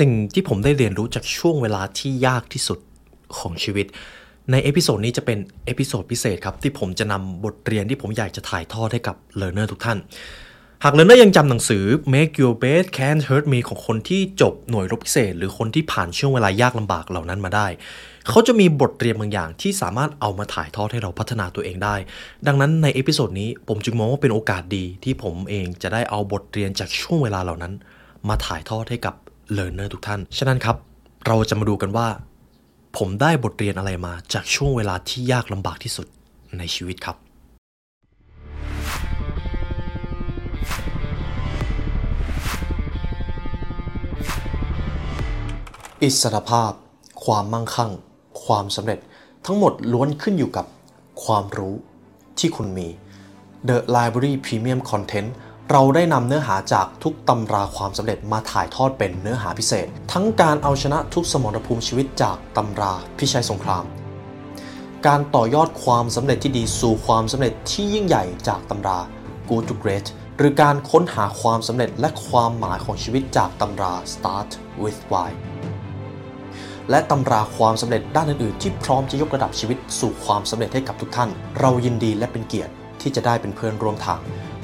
สิ่งที่ผมได้เรียนรู้จากช่วงเวลาที่ยากที่สุดของชีวิต ใน episode นี้จะเป็น episode พิเศษครับ ที่ผมจะนำบทเรียนที่ผมอยากจะถ่ายทอดให้กับเล a r n e r ทุกท่าน หาก learner ยังจำหนังสือ Make Your Bed Can't Hurt Me ของคนที่จบหน่วยรบพิเศษ หรือคนที่ผ่านช่วงเวลายากลำบากเหล่านั้นมาได้ เขาจะมีบทเรียนบางอย่างที่สามารถเอามาถ่ายทอดให้เราพัฒนาตัวเองได้ ดังนั้นใน episode นี้ผมจึงมองว่าเป็นโอกาสดีที่ผมเองจะได้เอาบทเรียนจากช่วงเวลาเหล่านั้น มาถ่ายทอดให้กับ เล a r n e r ทุกท่าน ฉะนั้นครับ เราจะมาดูกันว่า ผมได้บทเรียนอะไรมาจากช่วงเวลาที่ยากลำบากที่สุดในชีวิตครับอิสรภาพ ความมั่งคั่ง ความสำเร็จ ทั้งหมดล้วนขึ้นอยู่กับความรู้ที่คุณมี The Library Premium Content เราได้นำเนื้อหาจากทุกตำราความสำเร็จมาถ่ายทอดเป็นเนื้อหาพิเศษ ทั้งการเอาชนะทุกสมรภูมิชีวิตจากตำราพิชัยสงคราม การต่อยอดความสำเร็จที่ดีสู่ความสำเร็จที่ยิ่งใหญ่จากตำรา Good to Great หรือการค้นหาความสำเร็จและความหมายของชีวิตจากตำรา Start with Why และตำราความสำเร็จด้านอื่นๆ ที่พร้อมจะยกระดับชีวิตสู่ความสำเร็จให้กับทุกท่าน เรายินดีและเป็นเกียรติที่จะได้เป็นเพื่อนร่วมทาง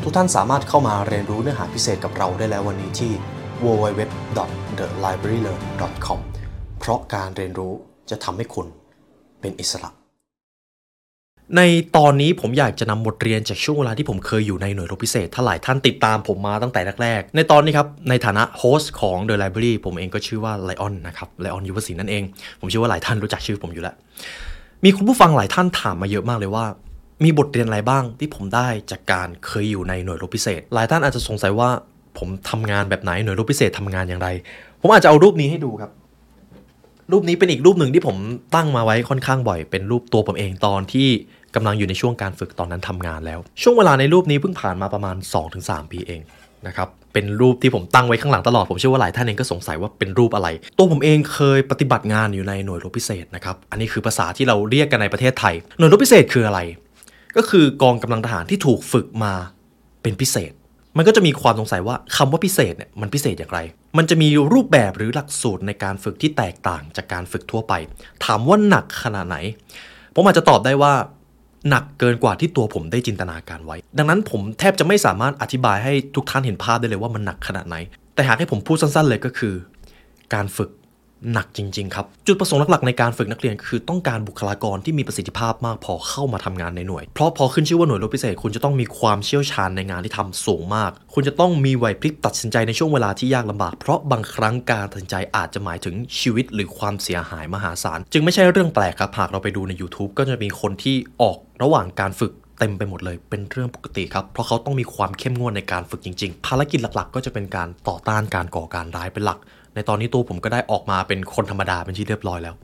ทุกท่านสามารถเข้ามาเรียนรู้เนื้อหาพิเศษกับเราได้แล้ววันนี้ที่ www.thelibrarylearn.com เพราะการเรียนรู้จะทำให้คุณเป็นอิสระ ในตอนนี้ผมอยากจะนำบทเรียนจากช่วงเวลาที่ผมเคยอยู่ในหน่วยรบพิเศษ ถ้าหลายท่านติดตามผมมาตั้งแต่แรกๆ ในตอนนี้ครับ ในฐานะโฮสต์ของ The Library ผมเองก็ชื่อว่าไลออนนะครับไลออนยุวศินนั่นเอง ผมเชื่อว่าหลายท่านรู้จักชื่อผมอยู่แล้ว มีคุณผู้ฟังหลายท่านถามมาเยอะมากเลยว่า มีบทเรียนอะไรบ้างที่ผมได้จากการเคยอยู่ในหน่วยรบพิเศษ หลายท่านอาจจะสงสัยว่าผมทำงานแบบไหนหน่วยรบพิเศษทำงานอย่างไร ผมอาจจะเอารูปนี้ให้ดูครับ รูปนี้เป็นอีกรูปหนึ่งที่ผมตั้งมาไว้ค่อนข้างบ่อย เป็นรูปตัวผมเองตอนที่กำลังอยู่ในช่วงการฝึกตอนนั้นทำงานแล้ว ช่วงเวลาในรูปนี้เพิ่งผ่านมาประมาณ 2-3 ปีเองนะครับเป็นรูปที่ผมตั้งไว้ข้างหลังตลอด ผมเชื่อว่าหลายท่านเองก็สงสัยว่าเป็นรูปอะไร ตัวผมเองเคยปฏิบัติงานอยู่ในหน่วยรบพิเศษนะครับ อันนี้คือภาษาที่เราเรียกกันในประเทศไทย หน่วยรบพิเศษคืออะไร ก็คือกองกำลังทหารที่ถูกฝึกมาเป็นพิเศษ มันก็จะมีความสงสัยว่าคำว่าพิเศษเนี่ยมันพิเศษอย่างไร มันจะมีรูปแบบหรือหลักสูตรในการฝึกที่แตกต่างจากการฝึกทั่วไป ถามว่าหนักขนาดไหน ผมอาจจะตอบได้ว่าหนักเกินกว่าที่ตัวผมได้จินตนาการไว้ ดังนั้นผมแทบจะไม่สามารถอธิบายให้ทุกท่านเห็นภาพได้เลยว่ามันหนักขนาดไหน แต่หากให้ผมพูดสั้นๆเลยก็คือ การฝึก หนักจริง ๆ ครับ จุดประสงค์หลักๆในการฝึกนักเรียน คือต้องการบุคลากรที่มีประสิทธิภาพมากพอเข้ามาทำงานในหน่วย เพราะพอขึ้นชื่อว่าหน่วยรบพิเศษคุณจะต้องมีความเชี่ยวชาญในงานที่ทำสูงมาก คุณจะต้องมีไหวพริบตัดสินใจในช่วงเวลาที่ยากลำบาก เพราะบางครั้งการตัดสินใจอาจจะหมายถึงชีวิตหรือความเสียหายมหาศาลจึงไม่ใช่เรื่องแปลกครับหากเราไปดูใน YouTube ก็จะมีคนที่ออกระหว่างการฝึกเต็มไปหมดเลยเป็นเรื่องปกติครับ เพราะเขาต้องมีความเข้มงวดในการฝึกจริง ๆ ภารกิจหลักๆ ก็จะเป็นการต่อต้านการก่อการร้ายเป็นหลัก ในตอนนี้ตัวผมก็ได้ออกมาเป็นคนธรรมดาเป็นที่เรียบร้อยแล้ว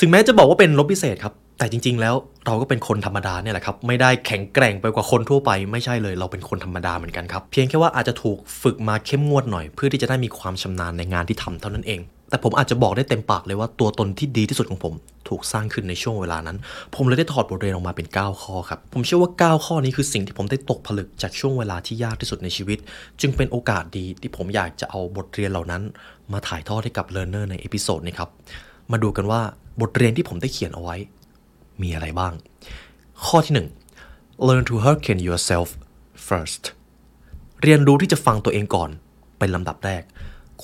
ถึงแม้จะบอกว่าเป็นรบพิเศษครับ แต่จริง ๆ แล้วเราก็เป็นคนธรรมดาเนี่ยแหละครับ ไม่ได้แข็งแกร่งไปกว่าคนทั่วไป ไม่ใช่เลย เราเป็นคนธรรมดาเหมือนกันครับ เพียงแค่ว่าอาจจะถูกฝึกมาเข้มงวดหน่อย เพื่อที่จะได้มีความชำนาญในงานที่ทำเท่านั้นเอง แต่ผมอาจจะบอกได้เต็มปากเลยว่าตัวตนที่ดีที่สุดของผม ถูกสร้างขึ้นในช่วงเวลานั้น ผมเลยได้ถอดบทเรียนออกมาเป็น 9 ข้อครับ ผมเชื่อว่า 9 ข้อนี้คือสิ่งที่ผมได้ตกผลึกจากช่วงเวลาที่ยากที่สุดในชีวิต จึงเป็นโอกาสดีที่ผมอยากจะเอาบทเรียนเหล่านั้น มาถ่ายทอดให้กับ learner ใน episode นี้ครับ มาดูกันว่าบทเรียนที่ผมได้เขียนเอาไว้ มีอะไรบ้าง ข้อที่ 1 learn to hearken yourself first เรียนรู้ที่จะฟังตัวเองก่อนเป็นลำดับแรก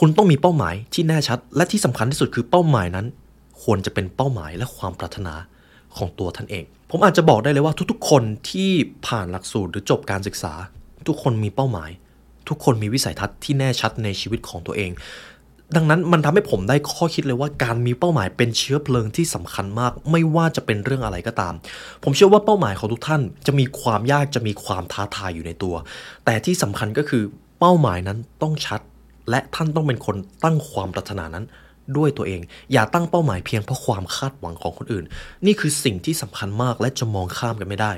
คุณต้องมีเป้าหมายที่แน่ชัด และที่สำคัญที่สุดคือเป้าหมายนั้น ควรจะเป็นเป้าหมายและความปรารถนาของตัวท่านเอง ผมอาจจะบอกได้เลยว่าทุกๆ คนที่ผ่านหลักสูตรหรือจบการศึกษา ทุกคนมีเป้าหมาย ทุกคนมีวิสัยทัศน์ที่แน่ชัดในชีวิตของตัวเอง ดังนั้นมันทำให้ผมได้ข้อคิดเลยว่าการมีเป้าหมายเป็นเชื้อเพลิงที่สำคัญมาก ไม่ว่าจะเป็นเรื่องอะไรก็ตาม ผมเชื่อว่าเป้าหมายของทุกท่านจะมีความยากจะมีความท้าทายอยู่ในตัว แต่ที่สำคัญก็คือเป้าหมายนั้นต้องชัด และท่านต้องเป็นคนตั้งความปรารถนานั้นด้วยตัวเอง อย่าตั้งเป้าหมายเพียงเพราะความคาดหวังของคนอื่น นี่คือสิ่งที่สำคัญมากและจะมองข้ามกันไม่ได้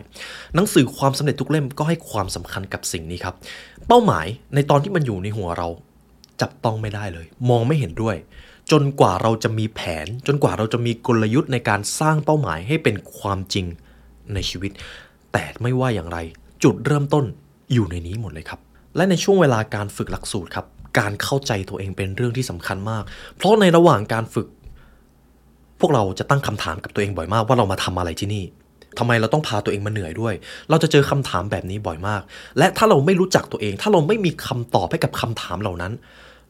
หนังสือความสำเร็จทุกเล่มก็ให้ความสำคัญกับสิ่งนี้ครับ เป้าหมายในตอนที่มันอยู่ในหัวเรา จับต้องไม่ได้เลย มองไม่เห็นด้วย จนกว่าเราจะมีแผน จนกว่าเราจะมีกลยุทธ์ในการสร้างเป้าหมายให้เป็นความจริงในชีวิต แต่ไม่ว่าอย่างไร จุดเริ่มต้นอยู่ในนี้หมดเลยครับ และในช่วงเวลาการฝึกหลักสูตรครับ การเข้าใจตัวเองเป็นเรื่องที่สำคัญมาก เพราะในระหว่างการฝึก พวกเราจะตั้งคำถามกับตัวเองบ่อยมากว่าเรามาทำอะไรที่นี่ทำไมเราต้องพาตัวเองมาเหนื่อยด้วย เราจะเจอคำถามแบบนี้บ่อยมาก และถ้าเราไม่รู้จักตัวเอง ถ้าเราไม่มีคำตอบให้กับคำถามเหล่านั้น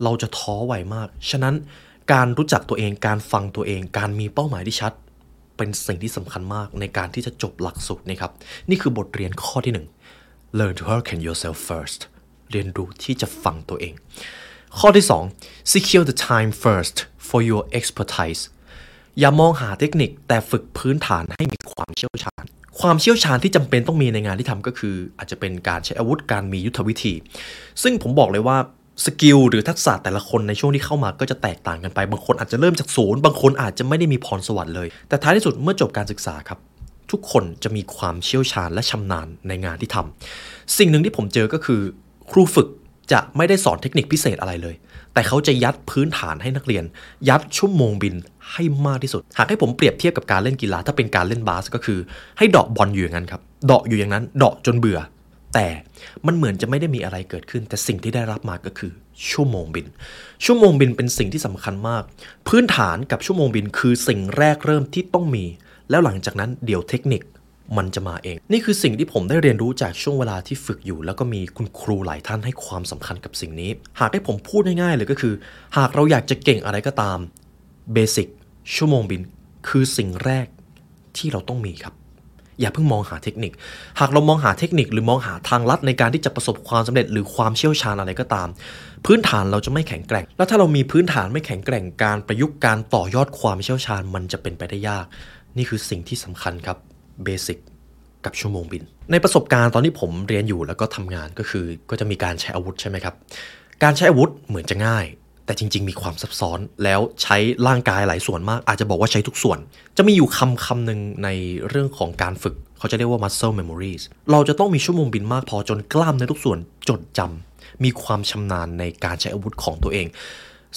เราจะท้อไวมาก ฉะนั้นการรู้จักตัวเอง การฟังตัวเอง การมีเป้าหมายที่ชัด เป็นสิ่งที่สำคัญมากในการที่จะจบหลักสูตรนี้ครับ นี่คือบทเรียนข้อที่หนึ่ง learn to hearken yourself first เรียนรู้ที่จะฟังตัวเอง ข้อที่ 2 secure the time first for your expertise อย่ามองหาเทคนิคแต่ฝึกพื้นฐานให้มีความเชี่ยวชาญ ความเชี่ยวชาญที่จำเป็นต้องมีในงานที่ทำก็คือ อาจจะเป็นการใช้อาวุธการมียุทธวิธี ซึ่งผมบอกเลยว่าสกิลหรือทักษะแต่ละคนในช่วงที่เข้ามาก็จะแตกต่างกันไป บางคนอาจจะเริ่มจากศูนย์ บางคนอาจจะไม่ได้มีพรสวรรค์เลย แต่ท้ายที่สุดเมื่อจบการศึกษาครับ ทุกคนจะมีความเชี่ยวชาญและชำนาญในงานที่ทำสิ่งหนึ่งที่ผมเจอก็คือ ครูฝึกจะไม่ได้สอนเทคนิคพิเศษอะไรเลย แต่เขาจะยัดพื้นฐานให้นักเรียน ยัดชั่วโมงบินให้มากที่สุด หากให้ผมเปรียบเทียบกับการเล่นกีฬาถ้าเป็นการเล่นบาสก็คือ ให้เดาะบอลอยู่อย่างนั้นครับเดาะอยู่อย่างนั้นเดาะจนเบื่อ แต่มันเหมือนจะไม่ได้มีอะไรเกิดขึ้น แต่สิ่งที่ได้รับมาก็คือ ชั่วโมงบิน ชั่วโมงบินเป็นสิ่งที่สำคัญมาก พื้นฐานกับชั่วโมงบินคือสิ่งแรกเริ่มที่ต้องมี แล้วหลังจากนั้นเดี๋ยวเทคนิค มันจะมาเอง นี่คือสิ่งที่ผมได้เรียนรู้จากช่วงเวลาที่ฝึกอยู่ แล้วก็มีคุณครูหลายท่านให้ความสำคัญกับสิ่งนี้ หากให้ผมพูดง่ายๆเลยก็คือ หากเราอยากจะเก่งอะไรก็ตามเบสิกชั่วโมงบิน คือสิ่งแรกที่เราต้องมีครับ อย่าเพิ่งมองหาเทคนิค หากเรามองหาเทคนิคหรือมองหาทางลัดในการที่จะประสบความสำเร็จ หรือความเชี่ยวชาญอะไรก็ตาม พื้นฐานเราจะไม่แข็งแกร่ง แล้วถ้าเรามีพื้นฐานไม่แข็งแกร่งการประยุกต์การต่อยอดความเชี่ยวชาญ มันจะเป็นไปได้ยาก นี่คือสิ่งที่สำคัญครับ เบสิกกับชั่วโมงบิน ในประสบการณ์ตอนที่ผมเรียนอยู่แล้วก็ทำงานก็คือก็จะมีการใช้อาวุธใช่ไหมครับ การใช้อาวุธเหมือนจะง่าย แต่จริง ๆ มีความซับซ้อนแล้วใช้ร่างกายหลายส่วนมาก อาจจะบอกว่าใช้ทุกส่วน จะมีอยู่คำคำหนึ่งในเรื่องของการฝึก เขาจะเรียกว่า muscle memories เราจะต้องมีชั่วโมงบินมากพอจนกล้ามในทุกส่วนจดจำมีความชำนาญในการใช้อาวุธของตัวเอง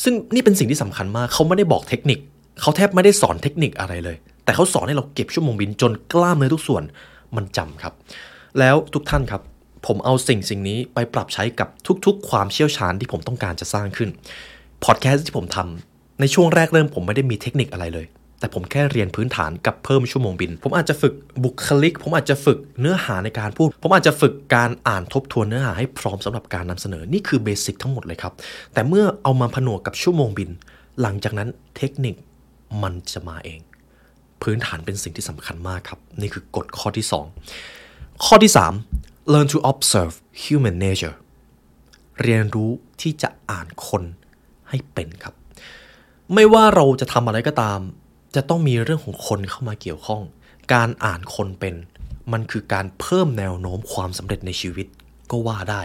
ซึ่งนี่เป็นสิ่งที่สำคัญมากเขาไม่ได้บอกเทคนิค เขาแทบไม่ได้สอนเทคนิคอะไรเลย แต่เขาสอนให้เราเก็บชั่วโมงบินจนกล้ามในทุกส่วนมันจำครับ แล้วทุกท่านครับ ผมเอาสิ่งสิ่งนี้ไปปรับใช้กับทุกๆ ความเชี่ยวชาญที่ผมต้องการจะสร้างขึ้นพอดแคสต์ที่ผมทำในช่วงแรกเริ่มผมไม่ได้มีเทคนิคอะไรเลย แต่ผมแค่เรียนพื้นฐานกับเพิ่มชั่วโมงบิน ผมอาจจะฝึกบุคลิก ผมอาจจะฝึกเนื้อหาในการพูด ผมอาจจะฝึกการอ่านทบทวนเนื้อหาให้พร้อมสำหรับการนำเสนอนี่คือเบสิกทั้งหมดเลยครับ แต่เมื่อเอามาผนวกกับชั่วโมงบิน หลังจากนั้นเทคนิคมันจะมาเอง พื้นฐานเป็นสิ่งที่สำคัญมากครับ นี่คือกฎข้อที่ 2 ข้อที่ 3 learn to observe human nature เรียนรู้ที่จะอ่านคนให้เป็นครับ ไม่ว่าเราจะทำอะไรก็ตาม จะต้องมีเรื่องของคนเข้ามาเกี่ยวข้อง การอ่านคนเป็น มันคือการเพิ่มแนวโน้มความสำเร็จในชีวิตก็ว่าได้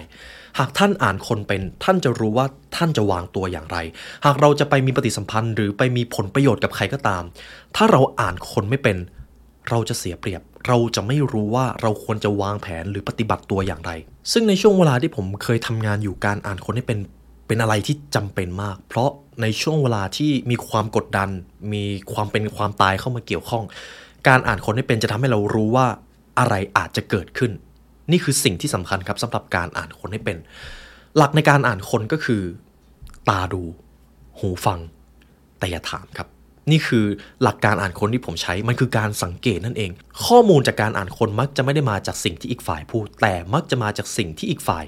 หากท่านอ่านคนเป็นท่านจะรู้ว่าท่านจะวางตัวอย่างไร หากเราจะไปมีปฏิสัมพันธ์หรือไปมีผลประโยชน์กับใครก็ตาม ถ้าเราอ่านคนไม่เป็น เราจะเสียเปรียบ เราจะไม่รู้ว่าเราควรจะวางแผนหรือปฏิบัติตัวอย่างไร ซึ่งในช่วงเวลาที่ผมเคยทำงานอยู่การอ่านคนให้เป็นเป็นอะไรที่จำเป็นมาก เพราะในช่วงเวลาที่มีความกดดัน มีความเป็นความตายเข้ามาเกี่ยวข้อง การอ่านคนให้เป็นจะทำให้เรารู้ว่าอะไรอาจจะเกิดขึ้น นี่คือสิ่งที่สำคัญครับสำหรับการอ่านคนให้เป็น หลักในการอ่านคนก็คือ ตาดู หูฟัง แต่อย่าถามครับ นี่คือหลักการอ่านคนที่ผมใช้ มันคือการสังเกตนั่นเอง ข้อมูลจากการอ่านคนมักจะไม่ได้มาจากสิ่งที่อีกฝ่ายพูด แต่มักจะมาจากสิ่งที่อีกฝ่าย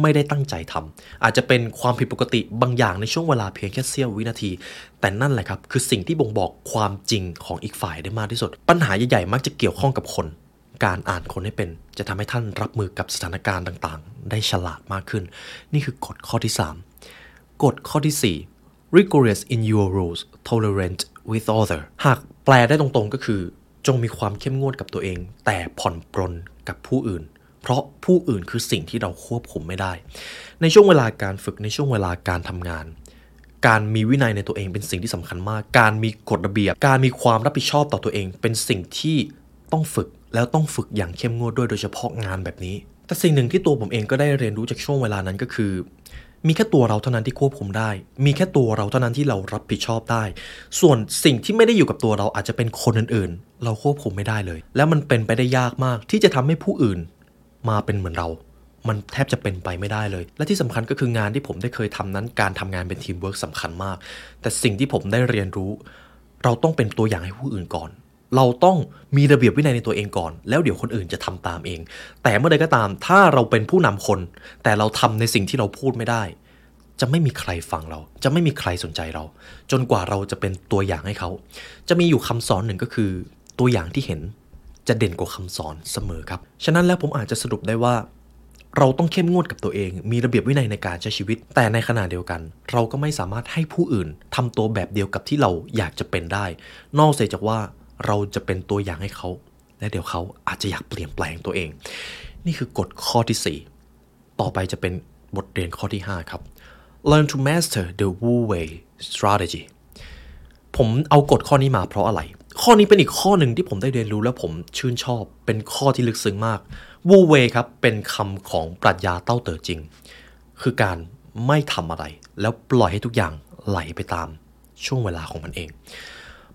ไม่ได้ตั้งใจทำอาจจะเป็นความผิดปกติบางอย่างในช่วงเวลาเพียงแค่เสี้ยววินาที แต่นั่นแหละครับ คือสิ่งที่บ่งบอกความจริงของอีกฝ่ายได้มากที่สุด ปัญหาใหญ่ๆมักจะเกี่ยวข้องกับคน การอ่านคนให้เป็นจะทำให้ท่านรับมือกับสถานการณ์ต่างๆ ได้ฉลาดมากขึ้น นี่คือกฎข้อที่ 3 กฎข้อที่ 4 rigorous in your rules tolerant with other หากแปลได้ตรงๆก็คือ จงมีความเข้มงวดกับตัวเอง แต่ผ่อนปรนกับผู้อื่น เพราะผู้อื่นคือสิ่งที่เราควบคุมไม่ได้ ในช่วงเวลาการฝึกในช่วงเวลาการทำงานการมีวินัยในตัวเองเป็นสิ่งที่สำคัญมาก การมีกฎระเบียบ การมีความรับผิดชอบต่อตัวเอง เป็นสิ่งที่ต้องฝึก แล้วต้องฝึกอย่างเข้มงวดด้วยโดยเฉพาะงานแบบนี้ แต่สิ่งหนึ่งที่ตัวผมเองก็ได้เรียนรู้จากช่วงเวลานั้นก็คือ มีแค่ตัวเราเท่านั้นที่ควบคุมได้ มีแค่ตัวเราเท่านั้นที่เรารับผิดชอบได้ ส่วนสิ่งที่ไม่ได้อยู่กับตัวเราอาจจะเป็นคนอื่นๆ เราควบคุมไม่ได้เลย แล้วมันเป็นไปได้ยากมากที่จะทำให้ผู้อื่นมาเป็นเหมือนเรา มันแทบจะเป็นไปไม่ได้เลย และที่สำคัญก็คืองานที่ผมได้เคยทำนั้น การทำงานเป็นทีมเวิร์กสำคัญมาก แต่สิ่งที่ผมได้เรียนรู้ เราต้องเป็นตัวอย่างให้ผู้อื่นก่อน เราต้องมีระเบียบวินัยในตัวเองก่อน แล้วเดี๋ยวคนอื่นจะทำตามเอง แต่เมื่อใดก็ตามถ้าเราเป็นผู้นำคน แต่เราทำในสิ่งที่เราพูดไม่ได้ จะไม่มีใครฟังเรา จะไม่มีใครสนใจเรา จนกว่าเราจะเป็นตัวอย่างให้เขา จะมีอยู่คำสอนหนึ่งก็คือ ตัวอย่างที่เห็นจะเด่นกว่าคำสอนเสมอครับ ฉะนั้นแล้วผมอาจจะสรุปได้ว่า เราต้องเข้มงวดกับตัวเอง มีระเบียบวินัยในการใช้ชีวิต แต่ในขณะเดียวกัน เราก็ไม่สามารถให้ผู้อื่นทำตัวแบบเดียวกับที่เราอยากจะเป็นได้ นอกเสียจากว่า เราจะเป็นตัวอย่างให้เขา และเดี๋ยวเขาอาจจะอยากเปลี่ยนแปลงตัวเอง นี่คือกฎข้อที่ 4 ต่อไปจะเป็นบทเรียนข้อที่ 5 ครับ learn to master the Wu Wei strategy ผมเอากฎข้อนี้มาเพราะอะไร ข้อนี้เป็นอีกข้อหนึ่งที่ผมได้เรียนรู้แล้วผมชื่นชอบ เป็นข้อที่ลึกซึ้งมากวูเวครับ เป็นคำของปรัชญาเต้าเต๋อจริง คือการไม่ทำอะไร แล้วปล่อยให้ทุกอย่างไหลไปตามช่วงเวลาของมันเอง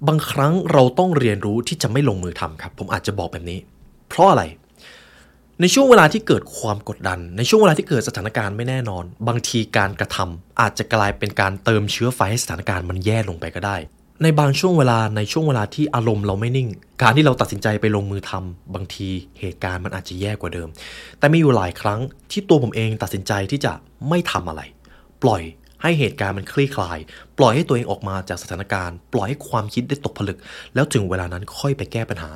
บางครั้งเราต้องเรียนรู้ที่จะไม่ลงมือทำครับ ผมอาจจะบอกแบบนี้ เพราะอะไร ในช่วงเวลาที่เกิดความกดดัน ในช่วงเวลาที่เกิดสถานการณ์ไม่แน่นอน บางทีการกระทำอาจจะกลายเป็นการเติมเชื้อไฟให้สถานการณ์มันแย่ลงไปก็ได้ ในบางช่วงเวลาในช่วงเวลาที่อารมณ์เราไม่นิ่ง การที่เราตัดสินใจไปลงมือทำบางทีเหตุการณ์มันอาจจะแย่กว่าเดิม แต่มีอยู่หลายครั้งที่ตัวผมเองตัดสินใจที่จะไม่ทำอะไร ปล่อย ให้เหตุการณ์มันคลี่คลาย ปล่อยให้ตัวเองออกมาจากสถานการณ์ ปล่อยให้ความคิดได้ตกผลึก แล้วถึงเวลานั้นค่อยไปแก้ปัญหา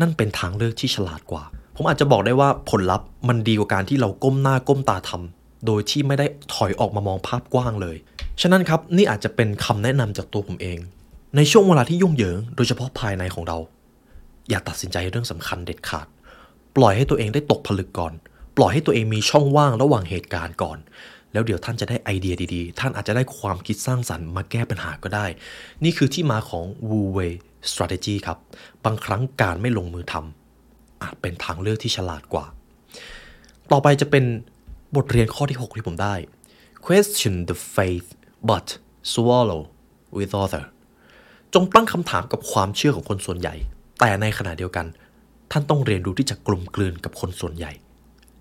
นั่นเป็นทางเลือกที่ฉลาดกว่า ผมอาจจะบอกได้ว่าผลลัพธ์มันดีกว่าการที่เราก้มหน้าก้มตาทำโดยที่ไม่ได้ถอยออกมามองภาพกว้างเลย ฉะนั้นครับนี่อาจจะเป็นคำแนะนำจากตัวผมเอง ในช่วงเวลาที่ยุ่งเหยิง โดยเฉพาะภายในของเรา อย่าตัดสินใจเรื่องสำคัญเด็ดขาด ปล่อยให้ตัวเองได้ตกผลึกก่อน ปล่อยให้ตัวเองมีช่องว่างระหว่างเหตุการณ์ก่อน แล้วเดี๋ยวท่านจะได้ไอเดียดีๆ ท่านอาจจะได้ความคิดสร้างสรรค์มาแก้ปัญหาก็ได้ นี่คือที่มาของ Wu Wei strategy ครับ บางครั้งการไม่ลงมือทำอาจเป็นทางเลือกที่ฉลาดกว่า ต่อไปจะเป็นบทเรียนข้อที่ 6 ที่ผมได้ question the faith but swallow with other จงตั้งคำถามกับความเชื่อของคนส่วนใหญ่ แต่ในขณะเดียวกัน ท่านต้องเรียนรู้ที่จะกลมกลืนกับคนส่วนใหญ่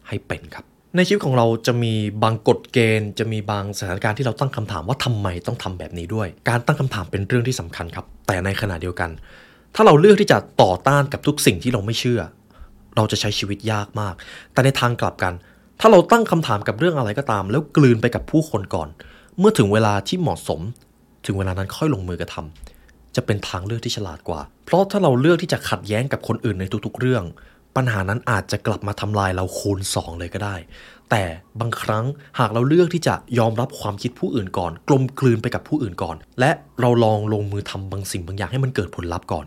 ให้เป็นครับ ในชีวิตของเราจะมีบางกฎเกณฑ์ จะมีบางสถานการณ์ที่เราตั้งคำถามว่าทำไมต้องทำแบบนี้ด้วย การตั้งคำถามเป็นเรื่องที่สำคัญครับ แต่ในขณะเดียวกัน ถ้าเราเลือกที่จะต่อต้านกับทุกสิ่งที่เราไม่เชื่อ เราจะใช้ชีวิตยากมาก แต่ในทางกลับกัน ถ้าเราตั้งคำถามกับเรื่องอะไรก็ตาม แล้วกลืนไปกับผู้คนก่อน เมื่อถึงเวลาที่เหมาะสม ถึงเวลานั้นค่อยลงมือกระทำจะเป็นทางเลือกที่ฉลาดกว่า เพราะถ้าเราเลือกที่จะขัดแย้งกับคนอื่นในทุกๆ เรื่อง ปัญหานั้นอาจจะกลับมาทำลายเราคูณสองเลยก็ได้ แต่บางครั้งหากเราเลือกที่จะยอมรับความคิดผู้อื่นก่อน กลมกลืนไปกับผู้อื่นก่อน และเราลองลงมือทำบางสิ่งบางอย่างให้มันเกิดผลลัพธ์ก่อน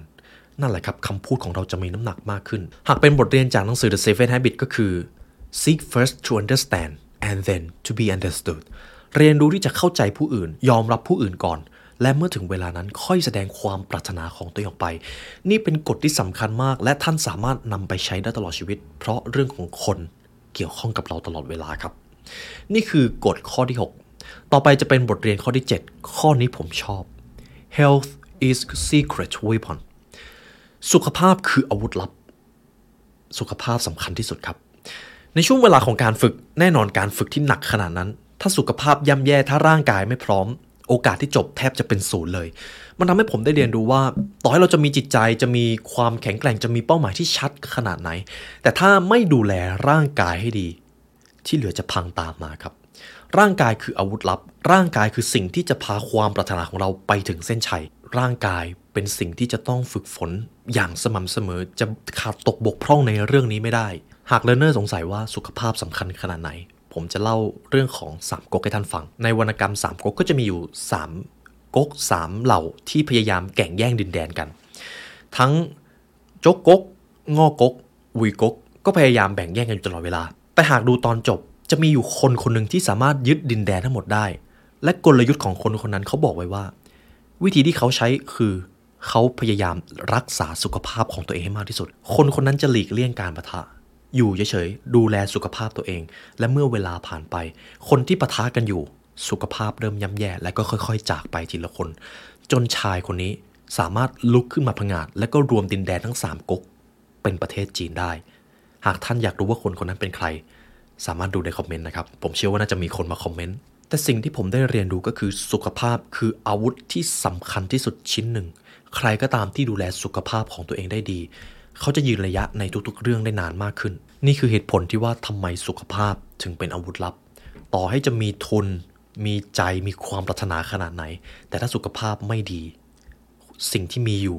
นั่นแหละครับคำพูดของเราจะมีน้ำหนักมากขึ้น หากเป็นบทเรียนจากหนังสือ The Seven Habits ก็คือ seek first to understand and then to be understood เรียนรู้ที่จะเข้าใจผู้อื่น ยอมรับผู้อื่นก่อน และเมื่อถึงเวลานั้นค่อยแสดงความปรารถนาของตัวเองออกไป นี่เป็นกฎที่สำคัญมาก และท่านสามารถนำไปใช้ได้ตลอดชีวิต เพราะเรื่องของคนเกี่ยวข้องกับเราตลอดเวลาครับ นี่คือกฎข้อที่ 6 ต่อไปจะเป็นบทเรียนข้อที่ 7 ข้อนี้ผมชอบ health is secret weapon สุขภาพคืออาวุธลับ สุขภาพสำคัญที่สุดครับ ในช่วงเวลาของการฝึกแน่นอนการฝึกที่หนักขนาดนั้น ถ้าสุขภาพย่ำแย่ถ้าร่างกายไม่พร้อม โอกาสที่จบแทบจะเป็นศูนย์เลย มันทำให้ผมได้เรียนรู้ว่า ต่อให้เราจะมีจิตใจจะมีความแข็งแกร่งจะมีเป้าหมายที่ชัดขนาดไหน แต่ถ้าไม่ดูแลร่างกายให้ดี ที่เหลือจะพังตามมาครับ ร่างกายคืออาวุธลับ ร่างกายคือสิ่งที่จะพาความปรารถนาของเราไปถึงเส้นชัย ร่างกายเป็นสิ่งที่จะต้องฝึกฝนอย่างสม่ำเสมอจะขาดตกบกพร่องในเรื่องนี้ไม่ได้ หากเลนเนอร์สงสัยว่าสุขภาพสำคัญขนาดไหน ผมจะเล่าเรื่องของสามก๊กให้ท่านฟัง ในวรรณกรรมสามก๊กก็จะมีอยู่สามก๊กสามเหล่าที่พยายามแก่งแย่งดินแดนกัน ทั้งจกก๊กงอก๊กวุยก๊กก็พยายามแบ่งแย่งกันอยู่ตลอดเวลา แต่หากดูตอนจบจะมีอยู่คนคนหนึ่งที่สามารถยึดดินแดนทั้งหมดได้ และกลยุทธ์ของคนคนนั้นเขาบอกไว้ว่า วิธีที่เขาใช้คือเขาพยายามรักษาสุขภาพของตัวเองให้มากที่สุด คนคนนั้นจะหลีกเลี่ยงการปะทะ อยู่เฉยๆ ดูแลสุขภาพตัวเอง และเมื่อเวลาผ่านไป คนที่ปะทะกันอยู่สุขภาพเริ่มย่ำแย่ และก็ค่อยๆ จากไปทีละคน จนชายคนนี้สามารถลุกขึ้นมาพงาด และก็รวมดินแดนทั้งสามก๊กเป็นประเทศจีนได้ หากท่านอยากรู้ว่าคนคนนั้นเป็นใคร สามารถดูในคอมเมนต์นะครับ ผมเชื่อว่าน่าจะมีคนมาคอมเมนต์แต่สิ่งที่ผมได้เรียนรู้ก็คือสุขภาพคืออาวุธที่สำคัญที่สุดชิ้นหนึ่ง ใครก็ตามที่ดูแลสุขภาพของตัวเองได้ดี เขาจะยืนระยะในทุกๆ เรื่องได้นานมากขึ้น นี่คือเหตุผลที่ว่าทำไมสุขภาพถึงเป็นอาวุธลับ ต่อให้จะมีทุน มีใจมีความปรารถนาขนาดไหน แต่ถ้าสุขภาพไม่ดี สิ่งที่มีอยู่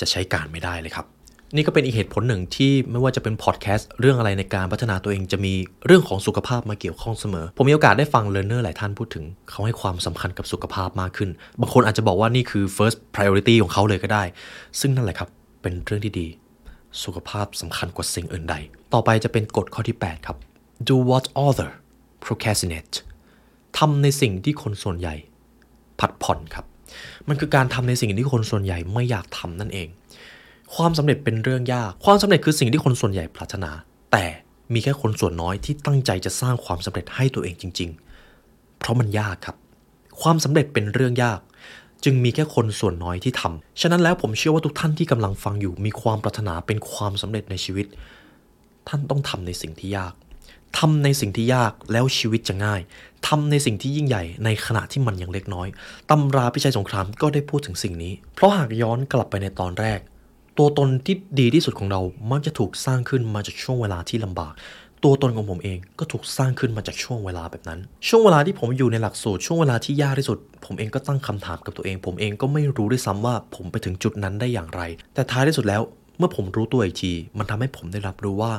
จะใช้การไม่ได้เลยครับ นี่ก็เป็นอีกเหตุผลหนึ่งที่ไม่ว่าจะเป็นพอดแคสต์เรื่องอะไรในการพัฒนาตัวเองจะมีเรื่องของสุขภาพมาเกี่ยวข้องเสมอ ผมมีโอกาสได้ฟังเลนเนอร์หลายท่านพูดถึง เขาให้ความสำคัญกับสุขภาพมากขึ้น บางคนอาจจะบอกว่านี่คือ first priority ของเขาเลยก็ได้ ซึ่งนั่นแหละครับเป็นเรื่องที่ดี สุขภาพสำคัญกว่าสิ่งอื่นใด ต่อไปจะเป็นกฎข้อที่ 8 ครับ do what other procrastinate ทำในสิ่งที่คนส่วนใหญ่ผัดผ่อนครับ มันคือการทำในสิ่งที่คนส่วนใหญ่ไม่อยากทำนั่นเอง ความสำเร็จเป็นเรื่องยาก ความสำเร็จคือสิ่งที่คนส่วนใหญ่ปรารถนา แต่มีแค่คนส่วนน้อยที่ตั้งใจจะสร้างความสำเร็จให้ตัวเองจริง ๆ เพราะมันยากครับ ความสำเร็จเป็นเรื่องยาก จึงมีแค่คนส่วนน้อยที่ทำฉะนั้นแล้วผมเชื่อว่าทุกท่านที่กำลังฟังอยู่ มีความปรารถนาเป็นความสำเร็จในชีวิต ท่านต้องทำในสิ่งที่ยากทำในสิ่งที่ยากแล้วชีวิตจะง่ายทำในสิ่งที่ยิ่งใหญ่ในขณะที่มันยังเล็กน้อยตำราพิชัยสงครามก็ได้พูดถึงสิ่งนี้ เพราะหากย้อนกลับไปในตอนแรก ตัวตนที่ดีที่สุดของเรามักจะถูกสร้างขึ้นมาจากช่วงเวลาที่ลำบาก ตัวตนของผมเองก็ถูกสร้างขึ้นมาจากช่วงเวลาแบบนั้น ช่วงเวลาที่ผมอยู่ในหลักสูตรช่วงเวลาที่ยากที่สุด ผมเองก็ตั้งคำถามกับตัวเอง ผมเองก็ไม่รู้ด้วยซ้ำว่าผมไปถึงจุดนั้นได้อย่างไร แต่ท้ายที่สุดแล้ว เมื่อผมรู้ตัวอีกทีมันทำให้ผมได้รับรู้ว่า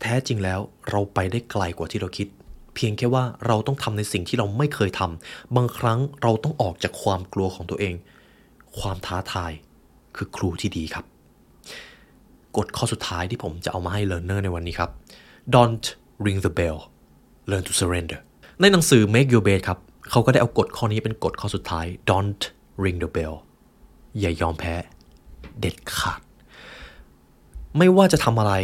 แท้จริงแล้วเราไปได้ไกลกว่าที่เราคิด เพียงแค่ว่าเราต้องทำในสิ่งที่เราไม่เคยทำบางครั้งเราต้องออกจากความกลัวของตัวเอง ความท้าทายคือครูที่ดีครับกฎข้อสุดท้ายที่ผมจะเอามาให้ learner ในวันนี้ครับ don't ring the bell learn to surrender ในหนังสือ make your bed ครับ เขาก็ได้เอากฎข้อนี้เป็นกฎข้อสุดท้าย don't ring the bell อย่ายอมแพ้ เด็ดขาด ไม่ว่าจะทำอะไร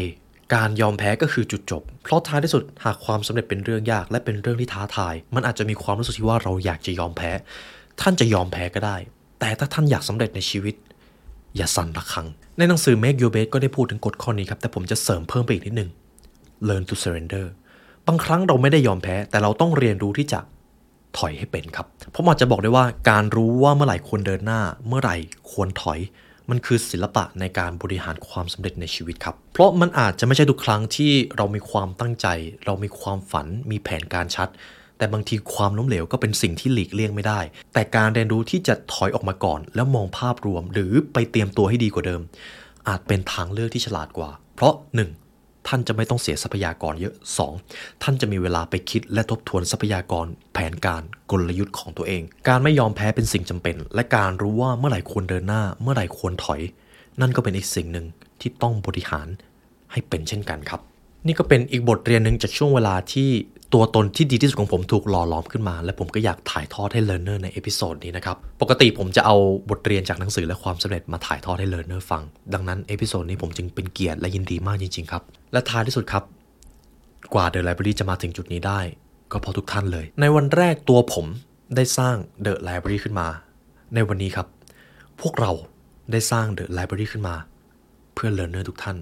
การยอมแพ้ก็คือจุดจบ เพราะท้ายที่สุดหากความสำเร็จเป็นเรื่องยากและเป็นเรื่องที่ท้าทาย มันอาจจะมีความรู้สึกที่ว่าเราอยากจะยอมแพ้ ท่านจะยอมแพ้ก็ได้ แต่ถ้าท่านอยากสำเร็จในชีวิต อย่าสั่นระฆัง ในหนังสือ Make Your Bed ก็ได้พูดถึงกฎข้อนี้ครับ แต่ผมจะเสริมเพิ่มไปอีกนิดนึง Learn to surrender บางครั้งเราไม่ได้ยอมแพ้ แต่เราต้องเรียนรู้ที่จะถอยให้เป็นครับผมอาจจะบอกได้ว่าการรู้ว่าเมื่อไหร่ควรเดินหน้า เมื่อไหร่ควรถอย มันคือศิลปะในการบริหารความสำเร็จในชีวิตครับ เพราะมันอาจจะไม่ใช่ทุกครั้งที่เรามีความตั้งใจ เรามีความฝัน มีแผนการชัด แต่บางทีความล้มเหลวก็เป็นสิ่งที่หลีกเลี่ยงไม่ได้ แต่การเรียนรู้ที่จะถอยออกมาก่อน แล้วมองภาพรวม หรือไปเตรียมตัวให้ดีกว่าเดิม อาจเป็นทางเลือกที่ฉลาดกว่า เพราะ 1. ท่านจะไม่ต้องเสียทรัพยากรเยอะ 2. ท่านจะมีเวลาไปคิดและทบทวนทรัพยากร แผนการกลยุทธ์ของตัวเอง การไม่ยอมแพ้เป็นสิ่งจำเป็น และการรู้ว่าเมื่อไหร่ควรเดินหน้า เมื่อไหร่ควรถอย นั่นก็เป็นอีกสิ่งหนึ่งที่ต้องบริหารให้เป็นเช่นกันครับ นี่ก็เป็นอีกบทเรียนหนึ่งจากช่วงเวลาที่ ตัวตนที่ดีที่สุดของผมถูกหล่อหลอมขึ้นมา และผมก็อยากถ่ายทอดให้ learner ใน episode นี้นะครับ ปกติผมจะเอาบทเรียนจากหนังสือและความสำเร็จมาถ่ายทอดให้ learner ฟัง ดังนั้น episode นี้ผมจึงเป็นเกียรติและยินดีมากจริงๆครับ และท้ายที่สุดครับ กว่า The Library จะมาถึงจุดนี้ได้ ก็เพราะทุกท่านเลย ในวันแรกตัวผมได้สร้าง The Library ขึ้นมา ในวันนี้ครับ พวกเราได้สร้าง The Library ขึ้นมา เพื่อ learner ทุกท่าน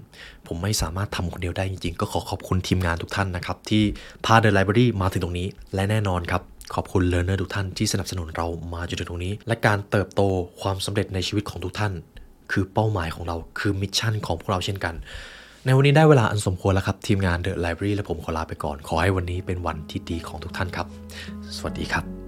ผมไม่สามารถทำคนเดียวได้จริงๆ ก็ขอขอบคุณทีมงานทุกท่านนะครับ ที่พา The Library มาถึงตรงนี้ และแน่นอนครับ ขอบคุณ learner ทุกท่านที่สนับสนุนเรามาจนถึงตรงนี้ และการเติบโตความสำเร็จในชีวิตของทุกท่าน คือเป้าหมายของเราคือ mission ของพวกเราเช่นกันในวันนี้ได้เวลาอันสมควรแล้วครับ ทีมงาน The Library และผมขอลาไปก่อน ขอให้วันนี้เป็นวันที่ดีของทุกท่านครับ สวัสดีครับ